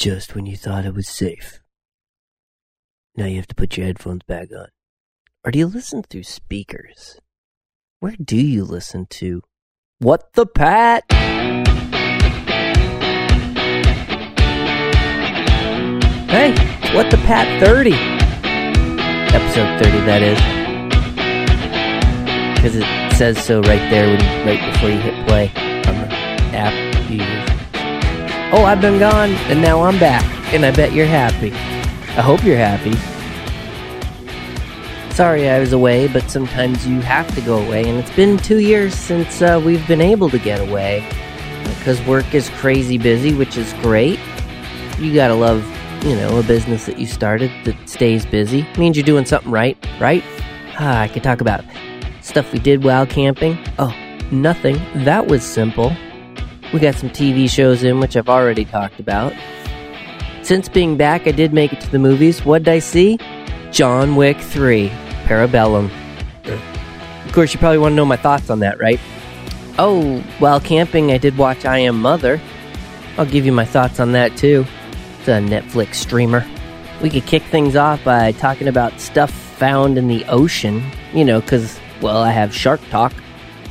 just when you thought it was safe. Now you have to put your headphones back on. Or do you listen through speakers? Where do you listen to? What the Pat? Hey, What the Pat 30. Episode 30, that is. Because it says so right there when, right before you hit play on the app you. Oh, I've been gone, and now I'm back, and I bet you're happy. I hope you're happy. Sorry I was away, but sometimes you have to go away, and it's been two years since uh, we've been able to get away. Because work is crazy busy, which is great. You gotta love, you know, a business that you started that stays busy. means you're doing something right, right? Ah, I could talk about stuff we did while camping. Oh, nothing. That was simple. We got some TV shows in, which I've already talked about. Since being back, I did make it to the movies. What did I see? John Wick 3, Parabellum. Of course, you probably want to know my thoughts on that, right? Oh, while camping, I did watch I Am Mother. I'll give you my thoughts on that too. It's a Netflix streamer. We could kick things off by talking about stuff found in the ocean. You know, because, well, I have Shark Talk.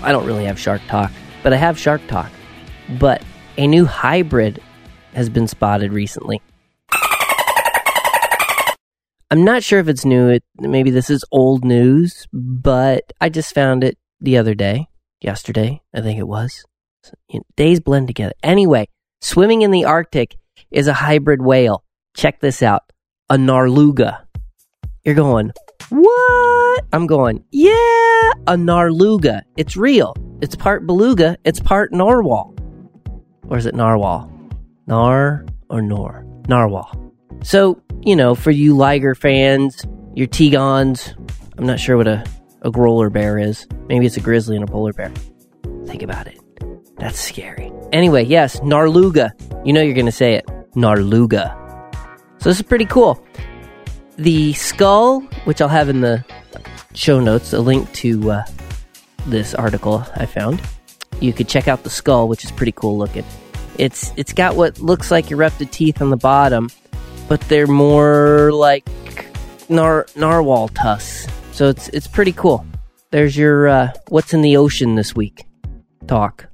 I don't really have Shark Talk, but I have Shark Talk. But a new hybrid has been spotted recently. I'm not sure if it's new. It, maybe this is old news, but I just found it the other day. Yesterday, I think it was. So, you know, days blend together. Anyway, swimming in the Arctic is a hybrid whale. Check this out a Narluga. You're going, what? I'm going, yeah, a Narluga. It's real. It's part beluga, it's part narwhal. Or is it narwhal? Nar or nor? Narwhal. So, you know, for you Liger fans, your Tigons, I'm not sure what a, a grolar bear is. Maybe it's a grizzly and a polar bear. Think about it. That's scary. Anyway, yes, Narluga. You know you're going to say it. Narluga. So this is pretty cool. The skull, which I'll have in the show notes, a link to uh, this article I found. You could check out the skull, which is pretty cool looking. It's it's got what looks like erupted teeth on the bottom, but they're more like nar- narwhal tusks. So it's it's pretty cool. There's your uh, what's in the ocean this week talk.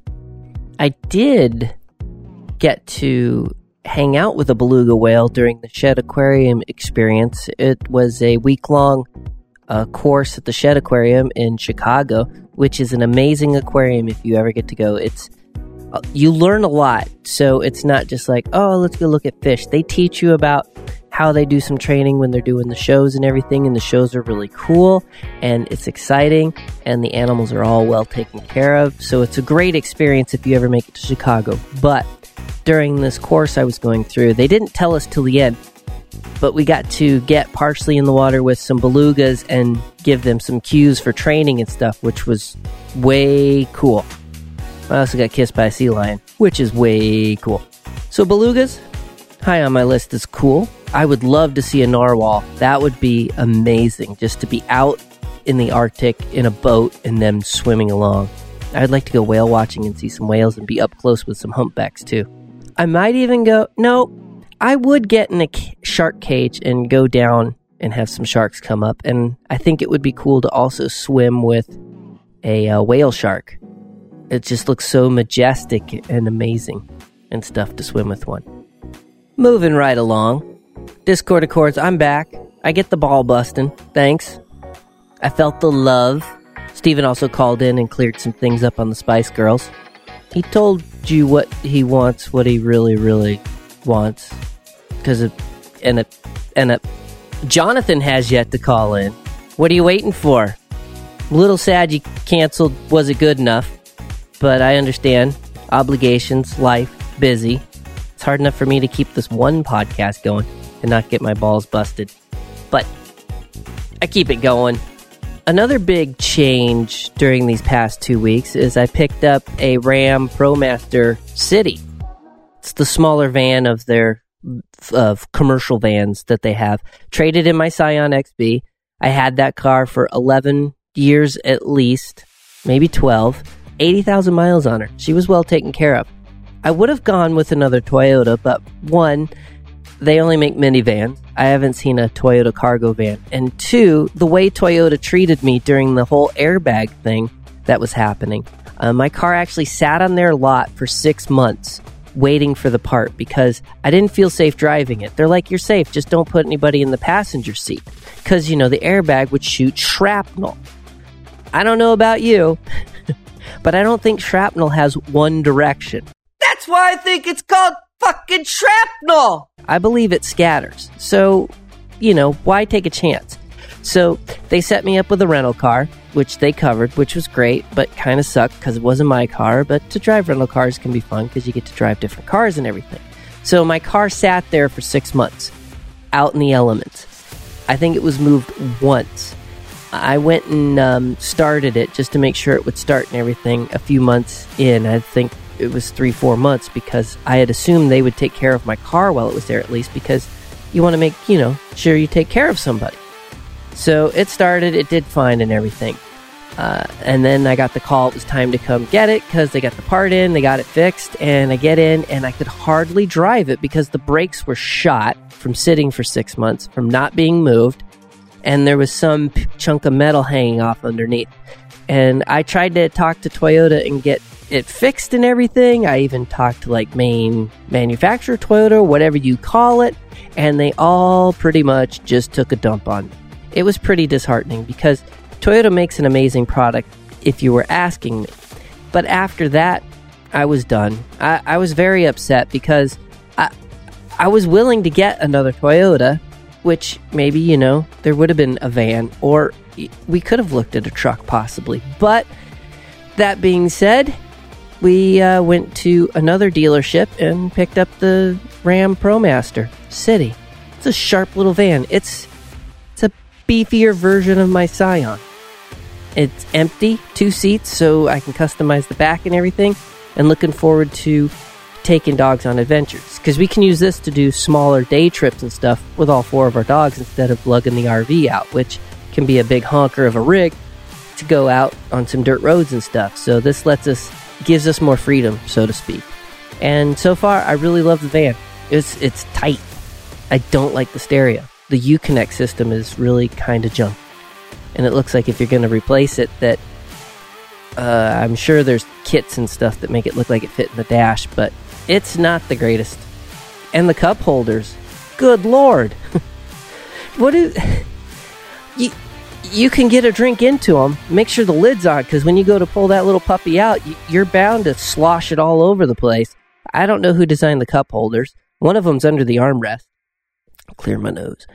I did get to hang out with a beluga whale during the Shedd Aquarium experience. It was a week long uh, course at the Shedd Aquarium in Chicago, which is an amazing aquarium if you ever get to go. It's uh, you learn a lot, so it's not just like oh let's go look at fish. They teach you about how they do some training when they're doing the shows and everything, and the shows are really cool and it's exciting, and the animals are all well taken care of. So it's a great experience if you ever make it to Chicago. But during this course I was going through, they didn't tell us till the end, but we got to get partially in the water with some belugas and give them some cues for training and stuff, which was way cool. I also got kissed by a sea lion, which is way cool. So belugas, high on my list is cool. I would love to see a narwhal. That would be amazing, just to be out in the Arctic in a boat and them swimming along. I'd like to go whale watching and see some whales and be up close with some humpbacks too. I might even go, no, I would get in a shark cage and go down and have some sharks come up. And I think it would be cool to also swim with a uh, whale shark. It just looks so majestic and amazing and stuff to swim with one. Moving right along. Discord Accords, I'm back. I get the ball busting. Thanks. I felt the love. Steven also called in and cleared some things up on the Spice Girls. He told you what he wants, what he really, really wants. Because of, and a, and a, Jonathan has yet to call in. What are you waiting for? A little sad you canceled. Was it good enough? But I understand. Obligations, life, busy. It's hard enough for me to keep this one podcast going and not get my balls busted. But I keep it going. Another big change during these past two weeks is I picked up a Ram ProMaster City. It's the smaller van of their of commercial vans that they have. Traded in my Scion XB. I had that car for 11 years at least, maybe 12. 80,000 miles on her. She was well taken care of. I would have gone with another Toyota, but one, they only make minivans. I haven't seen a Toyota cargo van. And two, the way Toyota treated me during the whole airbag thing that was happening. Uh, my car actually sat on their lot for six months waiting for the part because I didn't feel safe driving it. They're like, you're safe, just don't put anybody in the passenger seat. Because, you know, the airbag would shoot shrapnel. I don't know about you, but I don't think shrapnel has one direction. That's why I think it's called fucking shrapnel. I believe it scatters. So, you know, why take a chance? So they set me up with a rental car, which they covered, which was great, but kind of sucked because it wasn't my car. But to drive rental cars can be fun because you get to drive different cars and everything. So my car sat there for six months, out in the elements. I think it was moved once. I went and um, started it just to make sure it would start and everything a few months in. I think it was three, four months because I had assumed they would take care of my car while it was there at least because you want to make, you know, sure you take care of somebody. So it started, it did fine and everything. Uh, and then I got the call, it was time to come get it because they got the part in, they got it fixed, and I get in and I could hardly drive it because the brakes were shot from sitting for six months, from not being moved, and there was some chunk of metal hanging off underneath. And I tried to talk to Toyota and get it fixed and everything. I even talked to like main manufacturer Toyota, whatever you call it, and they all pretty much just took a dump on me it was pretty disheartening because Toyota makes an amazing product if you were asking me. But after that, I was done. I, I was very upset because I, I was willing to get another Toyota, which maybe, you know, there would have been a van or we could have looked at a truck possibly. But that being said, we uh, went to another dealership and picked up the Ram ProMaster City. It's a sharp little van. It's beefier version of my Scion. It's empty, two seats, so I can customize the back and everything. And looking forward to taking dogs on adventures because we can use this to do smaller day trips and stuff with all four of our dogs instead of lugging the RV out, which can be a big honker of a rig to go out on some dirt roads and stuff. So this lets us gives us more freedom, so to speak. And so far, I really love the van. It's it's tight. I don't like the stereo the Uconnect system is really kind of junk. And it looks like if you're going to replace it, that uh, I'm sure there's kits and stuff that make it look like it fit in the dash, but it's not the greatest. And the cup holders, good lord, what is you? You can get a drink into them. Make sure the lid's on, because when you go to pull that little puppy out, you're bound to slosh it all over the place. I don't know who designed the cup holders. One of them's under the armrest clear my nose.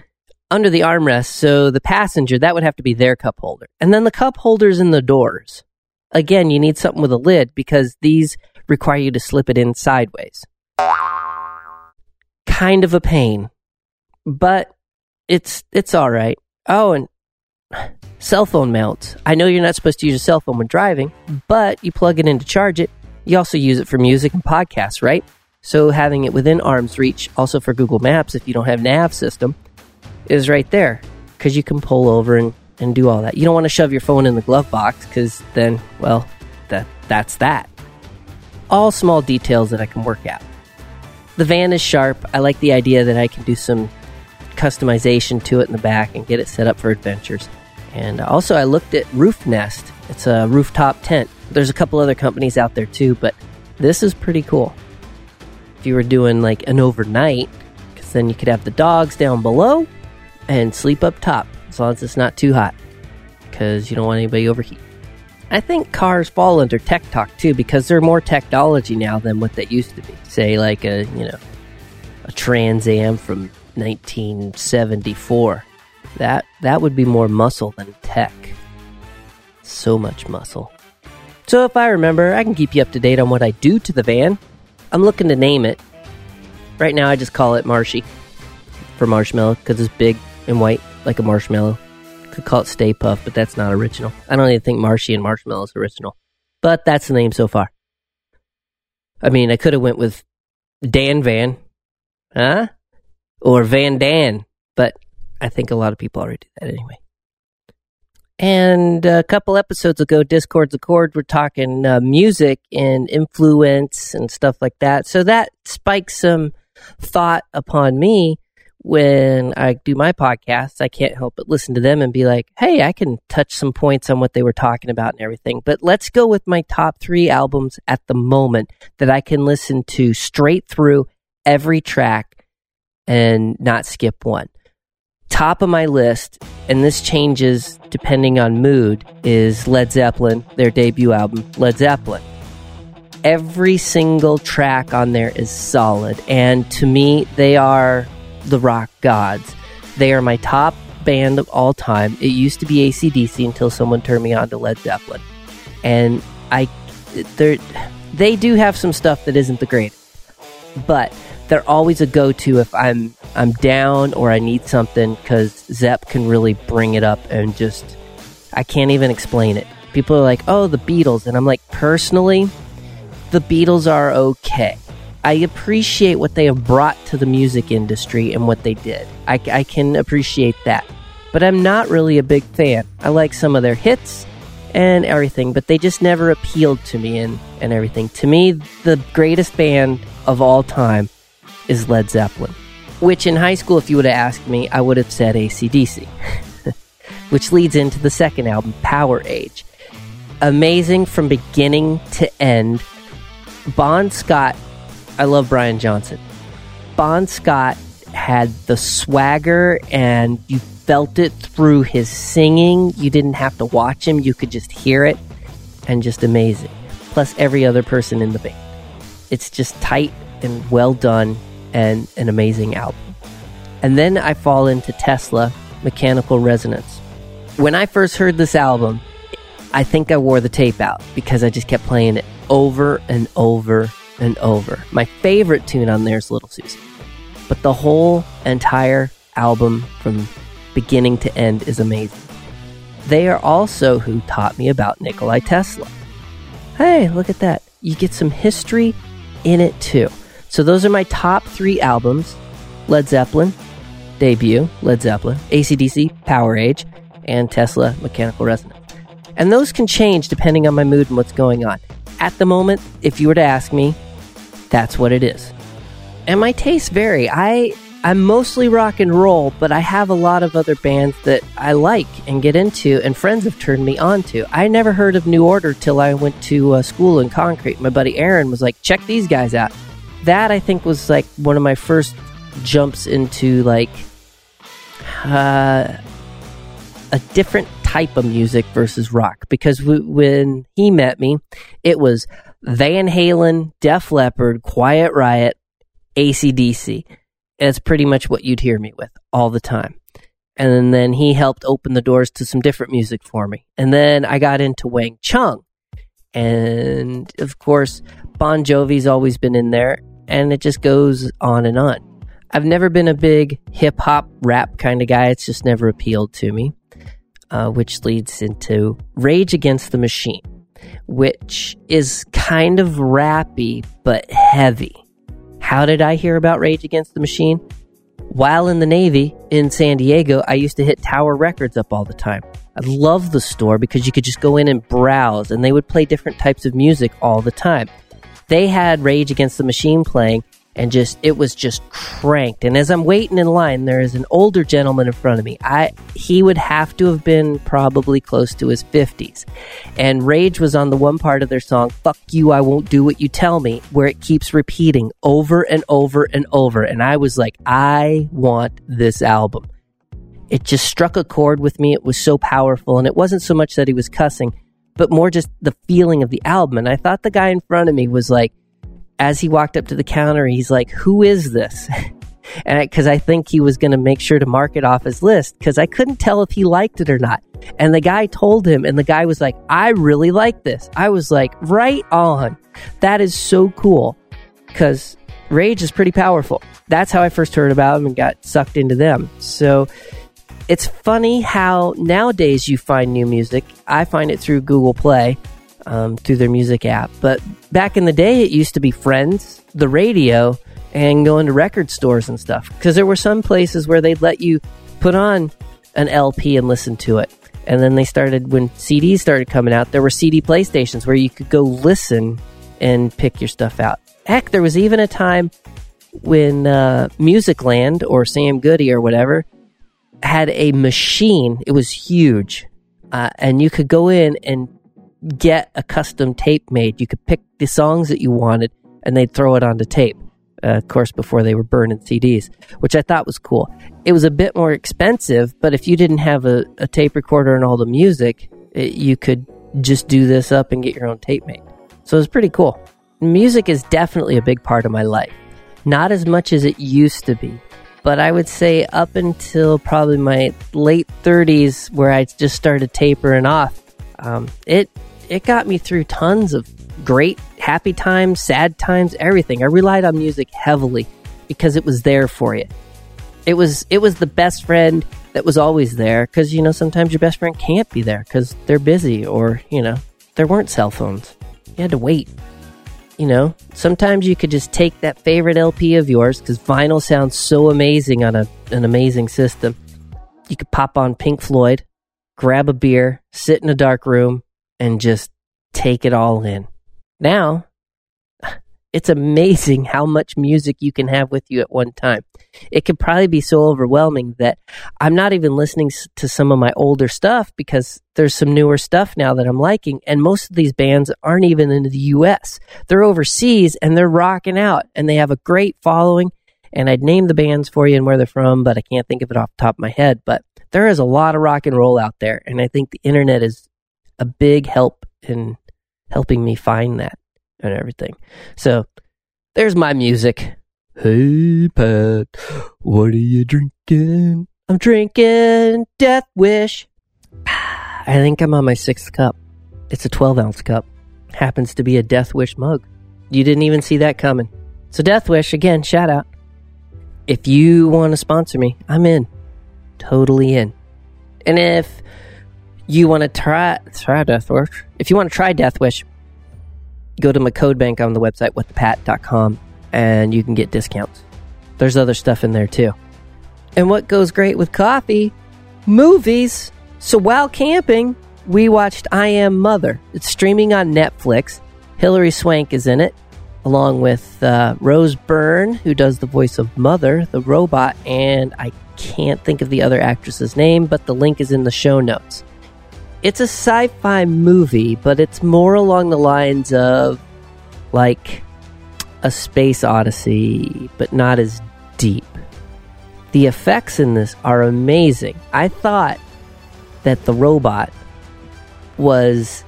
Under the armrest, so the passenger, that would have to be their cup holder. And then the cup holders in the doors. Again, you need something with a lid because these require you to slip it in sideways. Kind of a pain, but it's it's all right. Oh, and cell phone mounts. I know you're not supposed to use a cell phone when driving, but you plug it in to charge it. You also use it for music and podcasts, right? So having it within arm's reach, also for Google Maps, if you don't have nav system, is right there because you can pull over and, and do all that. You don't want to shove your phone in the glove box because then, well, that that's that. All small details that I can work out. The van is sharp. I like the idea that I can do some customization to it in the back and get it set up for adventures. And also, I looked at Roof Nest. It's a rooftop tent. There's a couple other companies out there too, but this is pretty cool if you were doing like an overnight, because then you could have the dogs down below and sleep up top as long as it's not too hot, because you don't want anybody overheat. I think cars fall under tech talk too because they're more technology now than what they used to be. Say like a you know a Trans Am from 1974. That that would be more muscle than tech. So much muscle. So if I remember, I can keep you up to date on what I do to the van I'm looking to name it. Right now, I just call it Marshy for marshmallow because it's big and white like a marshmallow. Could call it Stay Puft, but that's not original. I don't even think Marshy and Marshmallow is original, but that's the name so far. I mean, I could have went with Dan Van, huh? Or Van Dan, but I think a lot of people already do that anyway. And a couple episodes ago, Discord's Accord, we're talking uh, music and influence and stuff like that. So that spikes some thought upon me when I do my podcasts, I can't help but listen to them and be like, hey, I can touch some points on what they were talking about and everything. But let's go with my top three albums at the moment that I can listen to straight through every track and not skip one. Top of my list, and this changes depending on mood, is Led Zeppelin, their debut album, Led Zeppelin. Every single track on there is solid, and to me, they are the rock gods. They are my top band of all time. It used to be ACDC until someone turned me on to Led Zeppelin. And I they they do have some stuff that isn't the greatest. But they're always a go-to if I'm I'm down or I need something cuz Zepp can really bring it up and just I can't even explain it. People are like, "Oh, the Beatles." And I'm like, "Personally, the Beatles are okay." I appreciate what they have brought to the music industry and what they did. I, I, can appreciate that. But I'm not really a big fan. I like some of their hits and everything, but they just never appealed to me and, and everything. To me, the greatest band of all time is Led Zeppelin. Which in high school, if you would have asked me, I would have said ACDC. which leads into the second album, Powerage. Amazing from beginning to end. Bon Scott I love Brian Johnson. Bon Scott had the swagger and you felt it through his singing. You didn't have to watch him, you could just hear it and just amazing. Plus, every other person in the band. It's just tight and well done and an amazing album. And then I fall into Tesla Mechanical Resonance. When I first heard this album, I think I wore the tape out because I just kept playing it over and over and over. My favorite tune on there is Little Suzi. But the whole entire album from beginning to end is amazing. They are also who taught me about Nikolai Tesla. Hey, look at that. You get some history in it too. So those are my top three albums Led Zeppelin, debut, Led Zeppelin, ACDC, Powerage, and Tesla, Mechanical Resonance. And those can change depending on my mood and what's going on. At the moment, if you were to ask me, that's what it is. And my tastes vary. I I'm mostly rock and roll, but I have a lot of other bands that I like and get into, and friends have turned me on to. I never heard of New Order till I went to uh, school in concrete. My buddy Aaron was like, "Check these guys out." That I think was like one of my first jumps into like uh, a different type of music versus rock. Because w- when he met me, it was Van Halen, Def Leppard, Quiet Riot, ACDC. That's pretty much what you'd hear me with all the time. And then he helped open the doors to some different music for me. And then I got into Wang Chung. And of course, Bon Jovi's always been in there. And it just goes on and on. I've never been a big hip hop rap kind of guy. It's just never appealed to me. Uh, which leads into Rage Against the Machine which is kind of rappy but heavy. How did I hear about Rage Against the Machine? While in the Navy in San Diego, I used to hit Tower Records up all the time. I loved the store because you could just go in and browse, and they would play different types of music all the time. They had Rage Against the Machine playing, and just it was just cranked. And as I'm waiting in line, there is an older gentleman in front of me. I he would have to have been probably close to his 50s. And Rage was on the one part of their song, Fuck You, I Won't Do What You Tell Me, where it keeps repeating over and over and over. And I was like, I want this album. It just struck a chord with me. It was so powerful. And it wasn't so much that he was cussing, but more just the feeling of the album. And I thought the guy in front of me was like, as he walked up to the counter, he's like, Who is this? and because I, I think he was going to make sure to mark it off his list because I couldn't tell if he liked it or not. And the guy told him, and the guy was like, I really like this. I was like, Right on. That is so cool because Rage is pretty powerful. That's how I first heard about them and got sucked into them. So it's funny how nowadays you find new music. I find it through Google Play um, through their music app. But back in the day, it used to be friends, the radio, and going to record stores and stuff. Because there were some places where they'd let you put on an LP and listen to it. And then they started, when CDs started coming out, there were CD playstations where you could go listen and pick your stuff out. Heck, there was even a time when uh, Musicland or Sam Goody or whatever had a machine. It was huge, uh, and you could go in and get a custom tape made. You could pick the songs that you wanted, and they'd throw it onto tape. Uh, of course, before they were burning CDs, which I thought was cool. It was a bit more expensive, but if you didn't have a, a tape recorder and all the music, it, you could just do this up and get your own tape made. So it was pretty cool. Music is definitely a big part of my life. Not as much as it used to be, but I would say up until probably my late 30s, where I just started tapering off, um, it it got me through tons of great happy times, sad times, everything. I relied on music heavily because it was there for you. It was it was the best friend that was always there because you know sometimes your best friend can't be there because they're busy or you know there weren't cell phones. You had to wait. You know, sometimes you could just take that favorite LP of yours because vinyl sounds so amazing on a, an amazing system. You could pop on Pink Floyd, grab a beer, sit in a dark room, and just take it all in. Now, it's amazing how much music you can have with you at one time. It could probably be so overwhelming that I'm not even listening to some of my older stuff because there's some newer stuff now that I'm liking. And most of these bands aren't even in the US. They're overseas and they're rocking out and they have a great following. And I'd name the bands for you and where they're from, but I can't think of it off the top of my head. But there is a lot of rock and roll out there. And I think the internet is a big help in helping me find that and everything. So there's my music. Hey, Pat, what are you drinking? I'm drinking Death Wish. I think I'm on my sixth cup. It's a 12 ounce cup. Happens to be a Death Wish mug. You didn't even see that coming. So, Death Wish, again, shout out. If you want to sponsor me, I'm in. Totally in. And if you want to try try Death Wish, if you want to try Death Wish, go to my code bank on the website, whatthepat.com, and you can get discounts. There's other stuff in there too. And what goes great with coffee? Movies. So while camping, we watched I Am Mother. It's streaming on Netflix. Hilary Swank is in it, along with uh, Rose Byrne, who does the voice of Mother, the robot, and I can't think of the other actress's name, but the link is in the show notes. It's a sci fi movie, but it's more along the lines of like a space odyssey, but not as deep. The effects in this are amazing. I thought that the robot was.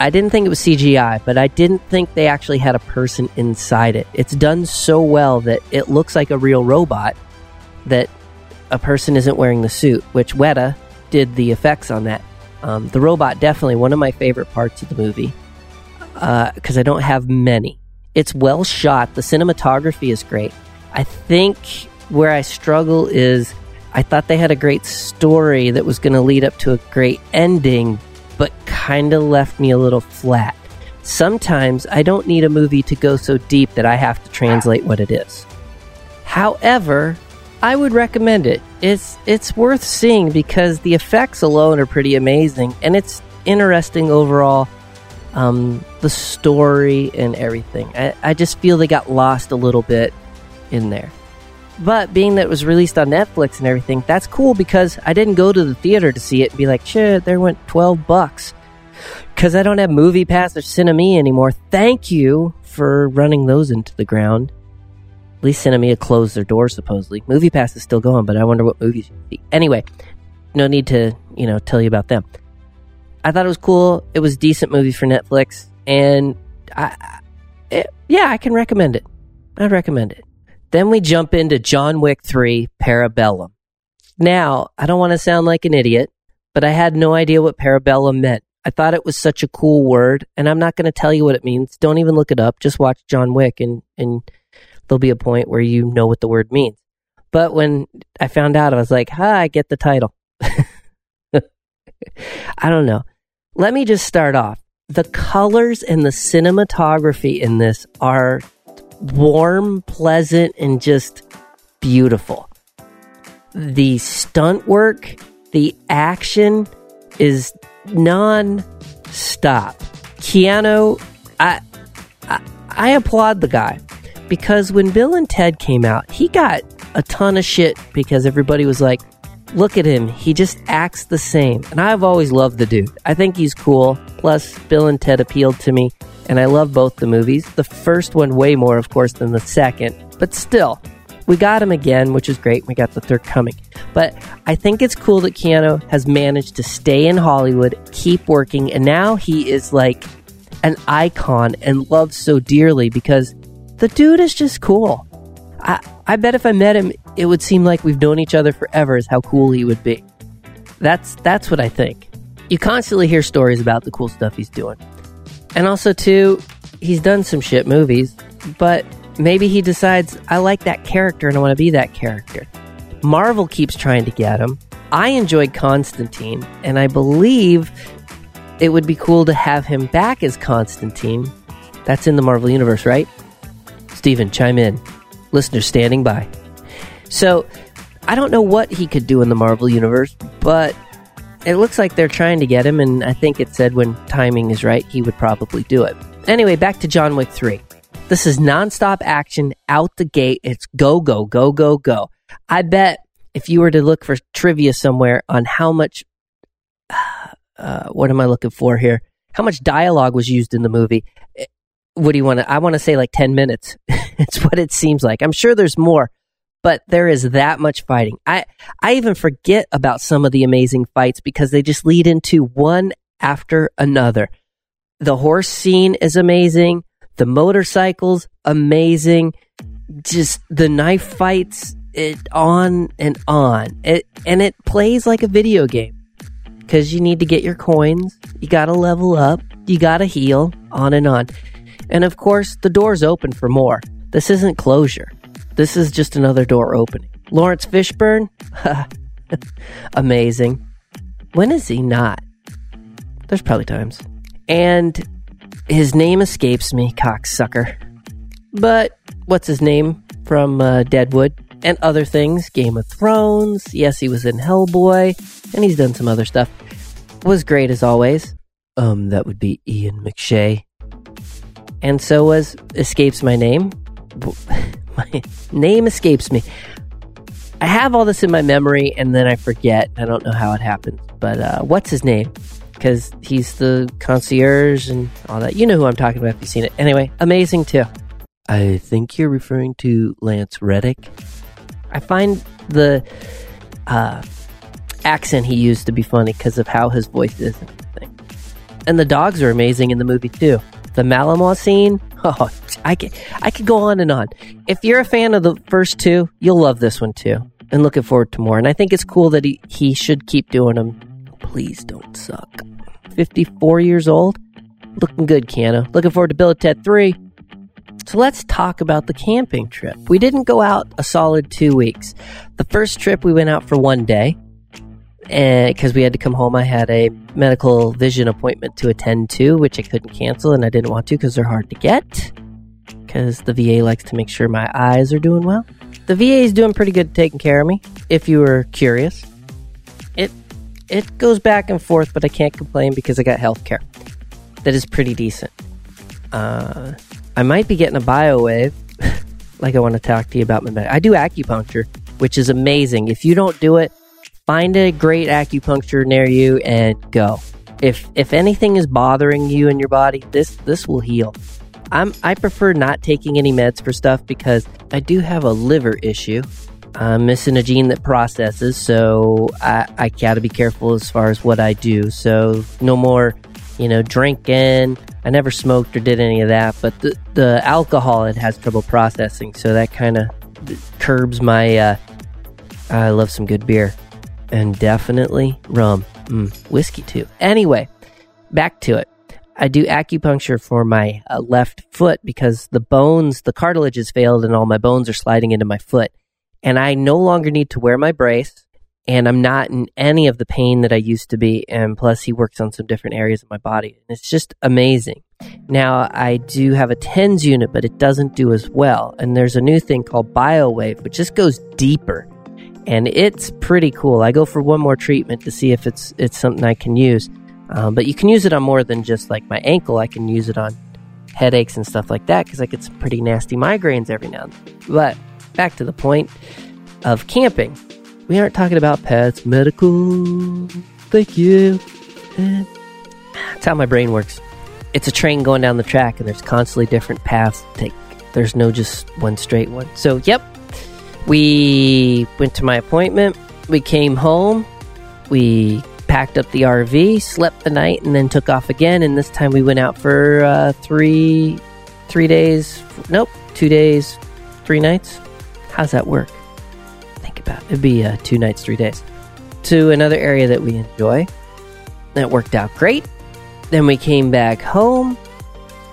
I didn't think it was CGI, but I didn't think they actually had a person inside it. It's done so well that it looks like a real robot that a person isn't wearing the suit, which Weta did the effects on that. Um, the robot definitely one of my favorite parts of the movie because uh, I don't have many. It's well shot. The cinematography is great. I think where I struggle is I thought they had a great story that was going to lead up to a great ending, but kind of left me a little flat. Sometimes I don't need a movie to go so deep that I have to translate what it is. However, I would recommend it. It's it's worth seeing because the effects alone are pretty amazing, and it's interesting overall. Um, the story and everything. I, I just feel they got lost a little bit in there. But being that it was released on Netflix and everything, that's cool because I didn't go to the theater to see it and be like, shit, there went 12 bucks. Because I don't have Movie Pass or Sinemia anymore. Thank you for running those into the ground. At least Sinemia closed their doors supposedly. Movie Pass is still going, but I wonder what movies. Anyway, no need to, you know, tell you about them. I thought it was cool. It was a decent movie for Netflix, and I, it, yeah, I can recommend it. I'd recommend it. Then we jump into John Wick 3 Parabellum. Now, I don't want to sound like an idiot, but I had no idea what parabellum meant. I thought it was such a cool word, and I'm not going to tell you what it means. Don't even look it up. Just watch John Wick, and, and there'll be a point where you know what the word means. But when I found out, I was like, ha, I get the title. I don't know. Let me just start off. The colors and the cinematography in this are warm, pleasant, and just beautiful. The stunt work, the action is non stop. Keanu, I, I, I applaud the guy because when Bill and Ted came out, he got a ton of shit because everybody was like, look at him, he just acts the same. And I've always loved the dude. I think he's cool. Plus, Bill and Ted appealed to me, and I love both the movies. The first one way more, of course, than the second, but still, we got him again, which is great. We got the third coming. But I think it's cool that Keanu has managed to stay in Hollywood, keep working, and now he is like an icon and loved so dearly because the dude is just cool. I, I bet if I met him, it would seem like we've known each other forever, is how cool he would be. That's, that's what I think. You constantly hear stories about the cool stuff he's doing. And also, too, he's done some shit movies, but maybe he decides, I like that character and I want to be that character. Marvel keeps trying to get him. I enjoyed Constantine, and I believe it would be cool to have him back as Constantine. That's in the Marvel Universe, right? Steven, chime in. Listeners standing by. So, I don't know what he could do in the Marvel Universe, but it looks like they're trying to get him, and I think it said when timing is right, he would probably do it. Anyway, back to John Wick 3. This is nonstop action out the gate. It's go, go, go, go, go. I bet if you were to look for trivia somewhere on how much, uh, what am I looking for here? How much dialogue was used in the movie? Eh, what do you want to? I want to say like 10 minutes. it's what it seems like. I'm sure there's more, but there is that much fighting. I, I even forget about some of the amazing fights because they just lead into one after another. The horse scene is amazing. The motorcycles, amazing. Just the knife fights, it on and on. It and it plays like a video game because you need to get your coins. You got to level up. You got to heal. On and on. And of course, the door's open for more. This isn't closure. This is just another door opening. Laurence Fishburne, amazing. When is he not? There's probably times. And his name escapes me, cocksucker. But what's his name from uh, Deadwood and other things? Game of Thrones. Yes, he was in Hellboy, and he's done some other stuff. Was great as always. Um, that would be Ian McShane. And so was escapes my name. my name escapes me. I have all this in my memory, and then I forget. I don't know how it happens. But uh, what's his name? because he's the concierge and all that. You know who I'm talking about if you've seen it. Anyway, amazing too. I think you're referring to Lance Reddick. I find the uh, accent he used to be funny because of how his voice is and everything. And the dogs are amazing in the movie too. The Malamar scene, oh, I could, I could go on and on. If you're a fan of the first two, you'll love this one too. And looking forward to more. And I think it's cool that he, he should keep doing them Please don't suck. 54 years old? Looking good, Keanu. Looking forward to Bill and Ted 3. So let's talk about the camping trip. We didn't go out a solid two weeks. The first trip we went out for one day because we had to come home. I had a medical vision appointment to attend to, which I couldn't cancel, and I didn't want to because they're hard to get. Because the VA likes to make sure my eyes are doing well. The VA is doing pretty good taking care of me, if you were curious it it goes back and forth, but I can't complain because I got health care that is pretty decent. Uh, I might be getting a biowave, like I want to talk to you about my. I do acupuncture, which is amazing. If you don't do it, find a great acupuncture near you and go. If if anything is bothering you in your body, this this will heal. I'm I prefer not taking any meds for stuff because I do have a liver issue I'm missing a gene that processes, so I, I gotta be careful as far as what I do. So no more, you know, drinking. I never smoked or did any of that, but the, the alcohol it has trouble processing, so that kind of curbs my. Uh, I love some good beer, and definitely rum, mm, whiskey too. Anyway, back to it. I do acupuncture for my uh, left foot because the bones, the cartilage has failed, and all my bones are sliding into my foot and I no longer need to wear my brace and I'm not in any of the pain that I used to be. And plus, he works on some different areas of my body. And it's just amazing. Now, I do have a TENS unit, but it doesn't do as well. And there's a new thing called BioWave, which just goes deeper. And it's pretty cool. I go for one more treatment to see if it's it's something I can use. Um, but you can use it on more than just like my ankle. I can use it on headaches and stuff like that because I get some pretty nasty migraines every now and then. But back to the point of camping. We aren't talking about pets, medical. Thank you. That's how my brain works. It's a train going down the track, and there's constantly different paths to take. There's no just one straight one. So, yep, we went to my appointment. We came home. We packed up the RV, slept the night, and then took off again. And this time we went out for uh, three, three days. Nope, two days, three nights. How's that work? Think about it. It'd be uh, two nights, three days. To another area that we enjoy. That worked out great. Then we came back home,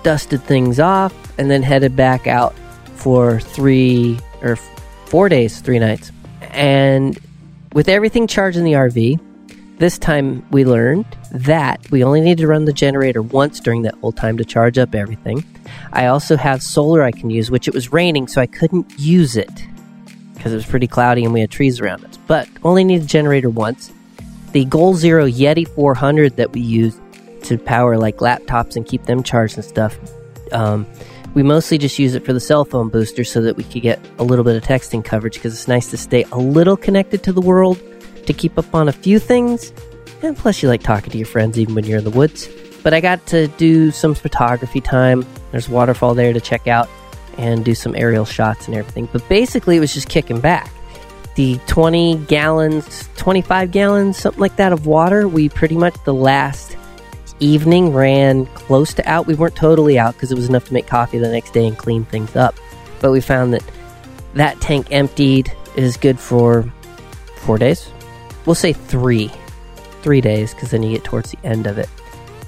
dusted things off, and then headed back out for three or four days, three nights. And with everything charged in the RV, this time we learned that we only need to run the generator once during that whole time to charge up everything. I also have solar I can use, which it was raining, so I couldn't use it because it was pretty cloudy and we had trees around us. But only need the generator once. The Goal Zero Yeti 400 that we use to power like laptops and keep them charged and stuff. Um, we mostly just use it for the cell phone booster so that we could get a little bit of texting coverage because it's nice to stay a little connected to the world to keep up on a few things. And plus, you like talking to your friends even when you're in the woods. But I got to do some photography time. There's a waterfall there to check out and do some aerial shots and everything. But basically, it was just kicking back. The 20 gallons, 25 gallons, something like that of water, we pretty much the last evening ran close to out. We weren't totally out because it was enough to make coffee the next day and clean things up. But we found that that tank emptied is good for four days. We'll say three, three days because then you get towards the end of it.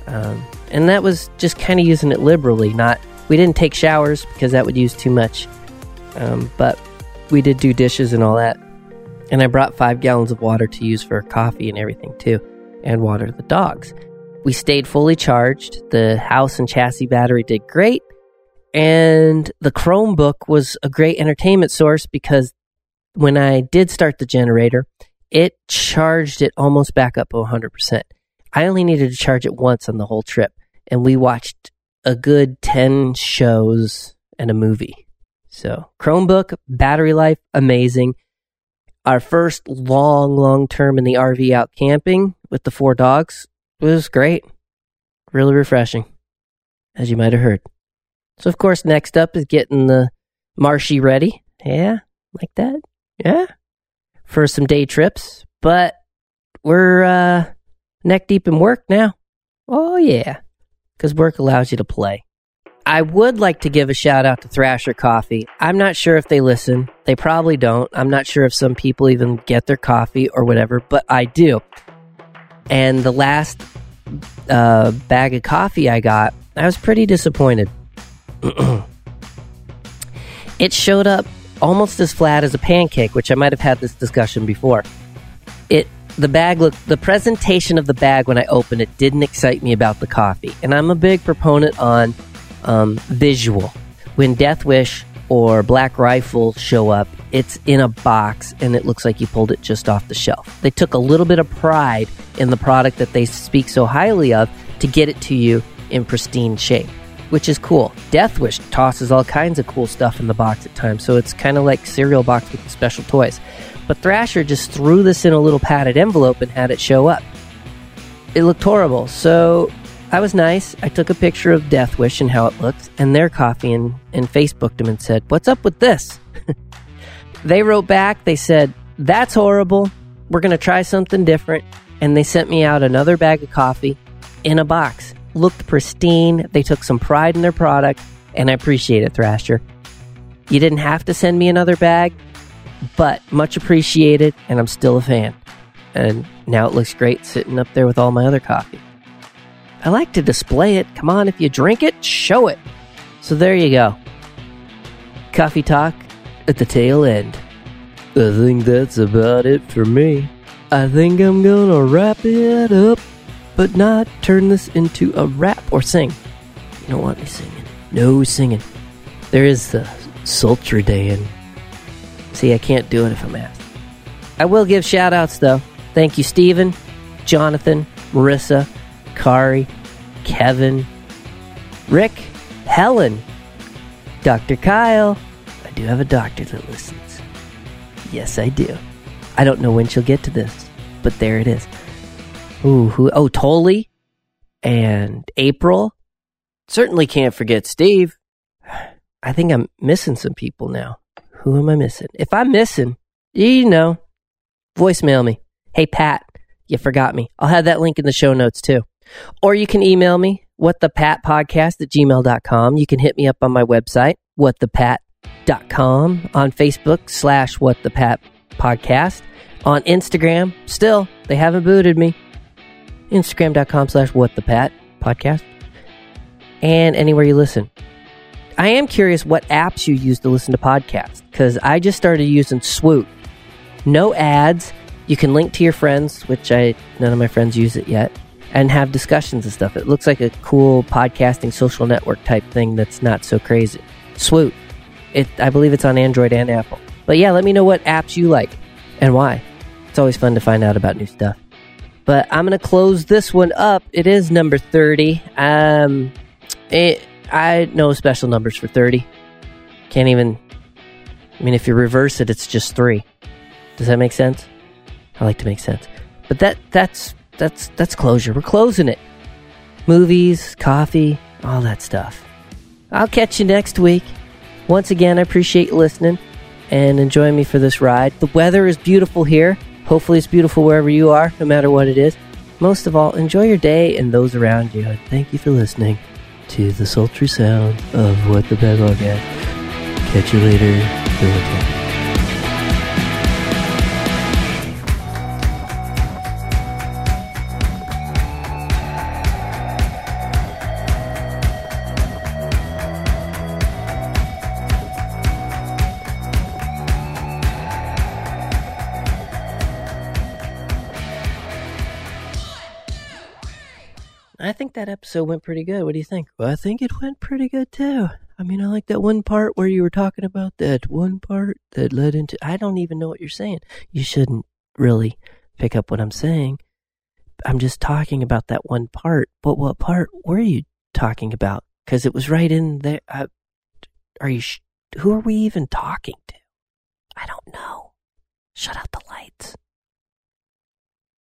Um, and that was just kind of using it liberally. Not we didn't take showers because that would use too much, um, but we did do dishes and all that. And I brought five gallons of water to use for coffee and everything too, and water the dogs. We stayed fully charged. The house and chassis battery did great. And the Chromebook was a great entertainment source because when I did start the generator, it charged it almost back up to 100%. I only needed to charge it once on the whole trip, and we watched a good 10 shows and a movie. So, Chromebook, battery life, amazing. Our first long, long term in the RV out camping with the four dogs it was great. Really refreshing, as you might have heard. So, of course, next up is getting the Marshy ready. Yeah, like that. Yeah. For some day trips. But we're uh, neck deep in work now. Oh, yeah. Because work allows you to play. I would like to give a shout out to Thrasher Coffee. I'm not sure if they listen. They probably don't. I'm not sure if some people even get their coffee or whatever, but I do. And the last uh, bag of coffee I got, I was pretty disappointed. it showed up almost as flat as a pancake, which I might have had this discussion before. It the bag looked the presentation of the bag when I opened it didn't excite me about the coffee, and I'm a big proponent on um, visual. When Death Wish or Black Rifle show up, it's in a box and it looks like you pulled it just off the shelf. They took a little bit of pride in the product that they speak so highly of to get it to you in pristine shape, which is cool. Death Wish tosses all kinds of cool stuff in the box at times, so it's kind of like cereal box with special toys. But Thrasher just threw this in a little padded envelope and had it show up. It looked horrible, so I was nice. I took a picture of Death Wish and how it looked, and their coffee, and, and Facebooked them and said, What's up with this? they wrote back, they said, That's horrible. We're going to try something different. And they sent me out another bag of coffee in a box. Looked pristine. They took some pride in their product, and I appreciate it, Thrasher. You didn't have to send me another bag, but much appreciated, and I'm still a fan. And now it looks great sitting up there with all my other coffee. I like to display it. Come on, if you drink it, show it. So there you go. Coffee talk at the tail end. I think that's about it for me. I think I'm gonna wrap it up, but not turn this into a rap or sing. You don't want me singing. No singing. There is the sultry day, and see, I can't do it if I'm asked. I will give shout outs though. Thank you, Stephen, Jonathan, Marissa, Kari, Kevin, Rick, Helen, Dr. Kyle. I do have a doctor that listens. Yes, I do. I don't know when she'll get to this, but there it is. Ooh, who, oh, Tolly and April. Certainly can't forget Steve. I think I'm missing some people now. Who am I missing? If I'm missing, you know, voicemail me. Hey, Pat, you forgot me. I'll have that link in the show notes too. Or you can email me, whatthepatpodcast at gmail.com. You can hit me up on my website, whatthepat.com, on Facebook slash whatthepatpodcast, on Instagram. Still, they haven't booted me. Instagram.com slash whatthepatpodcast, and anywhere you listen. I am curious what apps you use to listen to podcasts because I just started using Swoot. No ads. You can link to your friends, which I none of my friends use it yet, and have discussions and stuff. It looks like a cool podcasting social network type thing that's not so crazy. Swoot. It I believe it's on Android and Apple. But yeah, let me know what apps you like and why. It's always fun to find out about new stuff. But I'm gonna close this one up. It is number thirty. Um, it I know special numbers for 30. Can't even. I mean, if you reverse it, it's just three. Does that make sense? I like to make sense. But that that's that's that's closure. We're closing it. Movies, coffee, all that stuff. I'll catch you next week. Once again, I appreciate you listening and enjoying me for this ride. The weather is beautiful here. Hopefully, it's beautiful wherever you are, no matter what it is. Most of all, enjoy your day and those around you. And thank you for listening to the sultry sound of What the Pat Podcast. Catch you later. Episode went pretty good. What do you think? Well, I think it went pretty good too. I mean, I like that one part where you were talking about that one part that led into. I don't even know what you're saying. You shouldn't really pick up what I'm saying. I'm just talking about that one part. But what part were you talking about? Because it was right in there. Uh, are you? Sh- who are we even talking to? I don't know. Shut out the lights.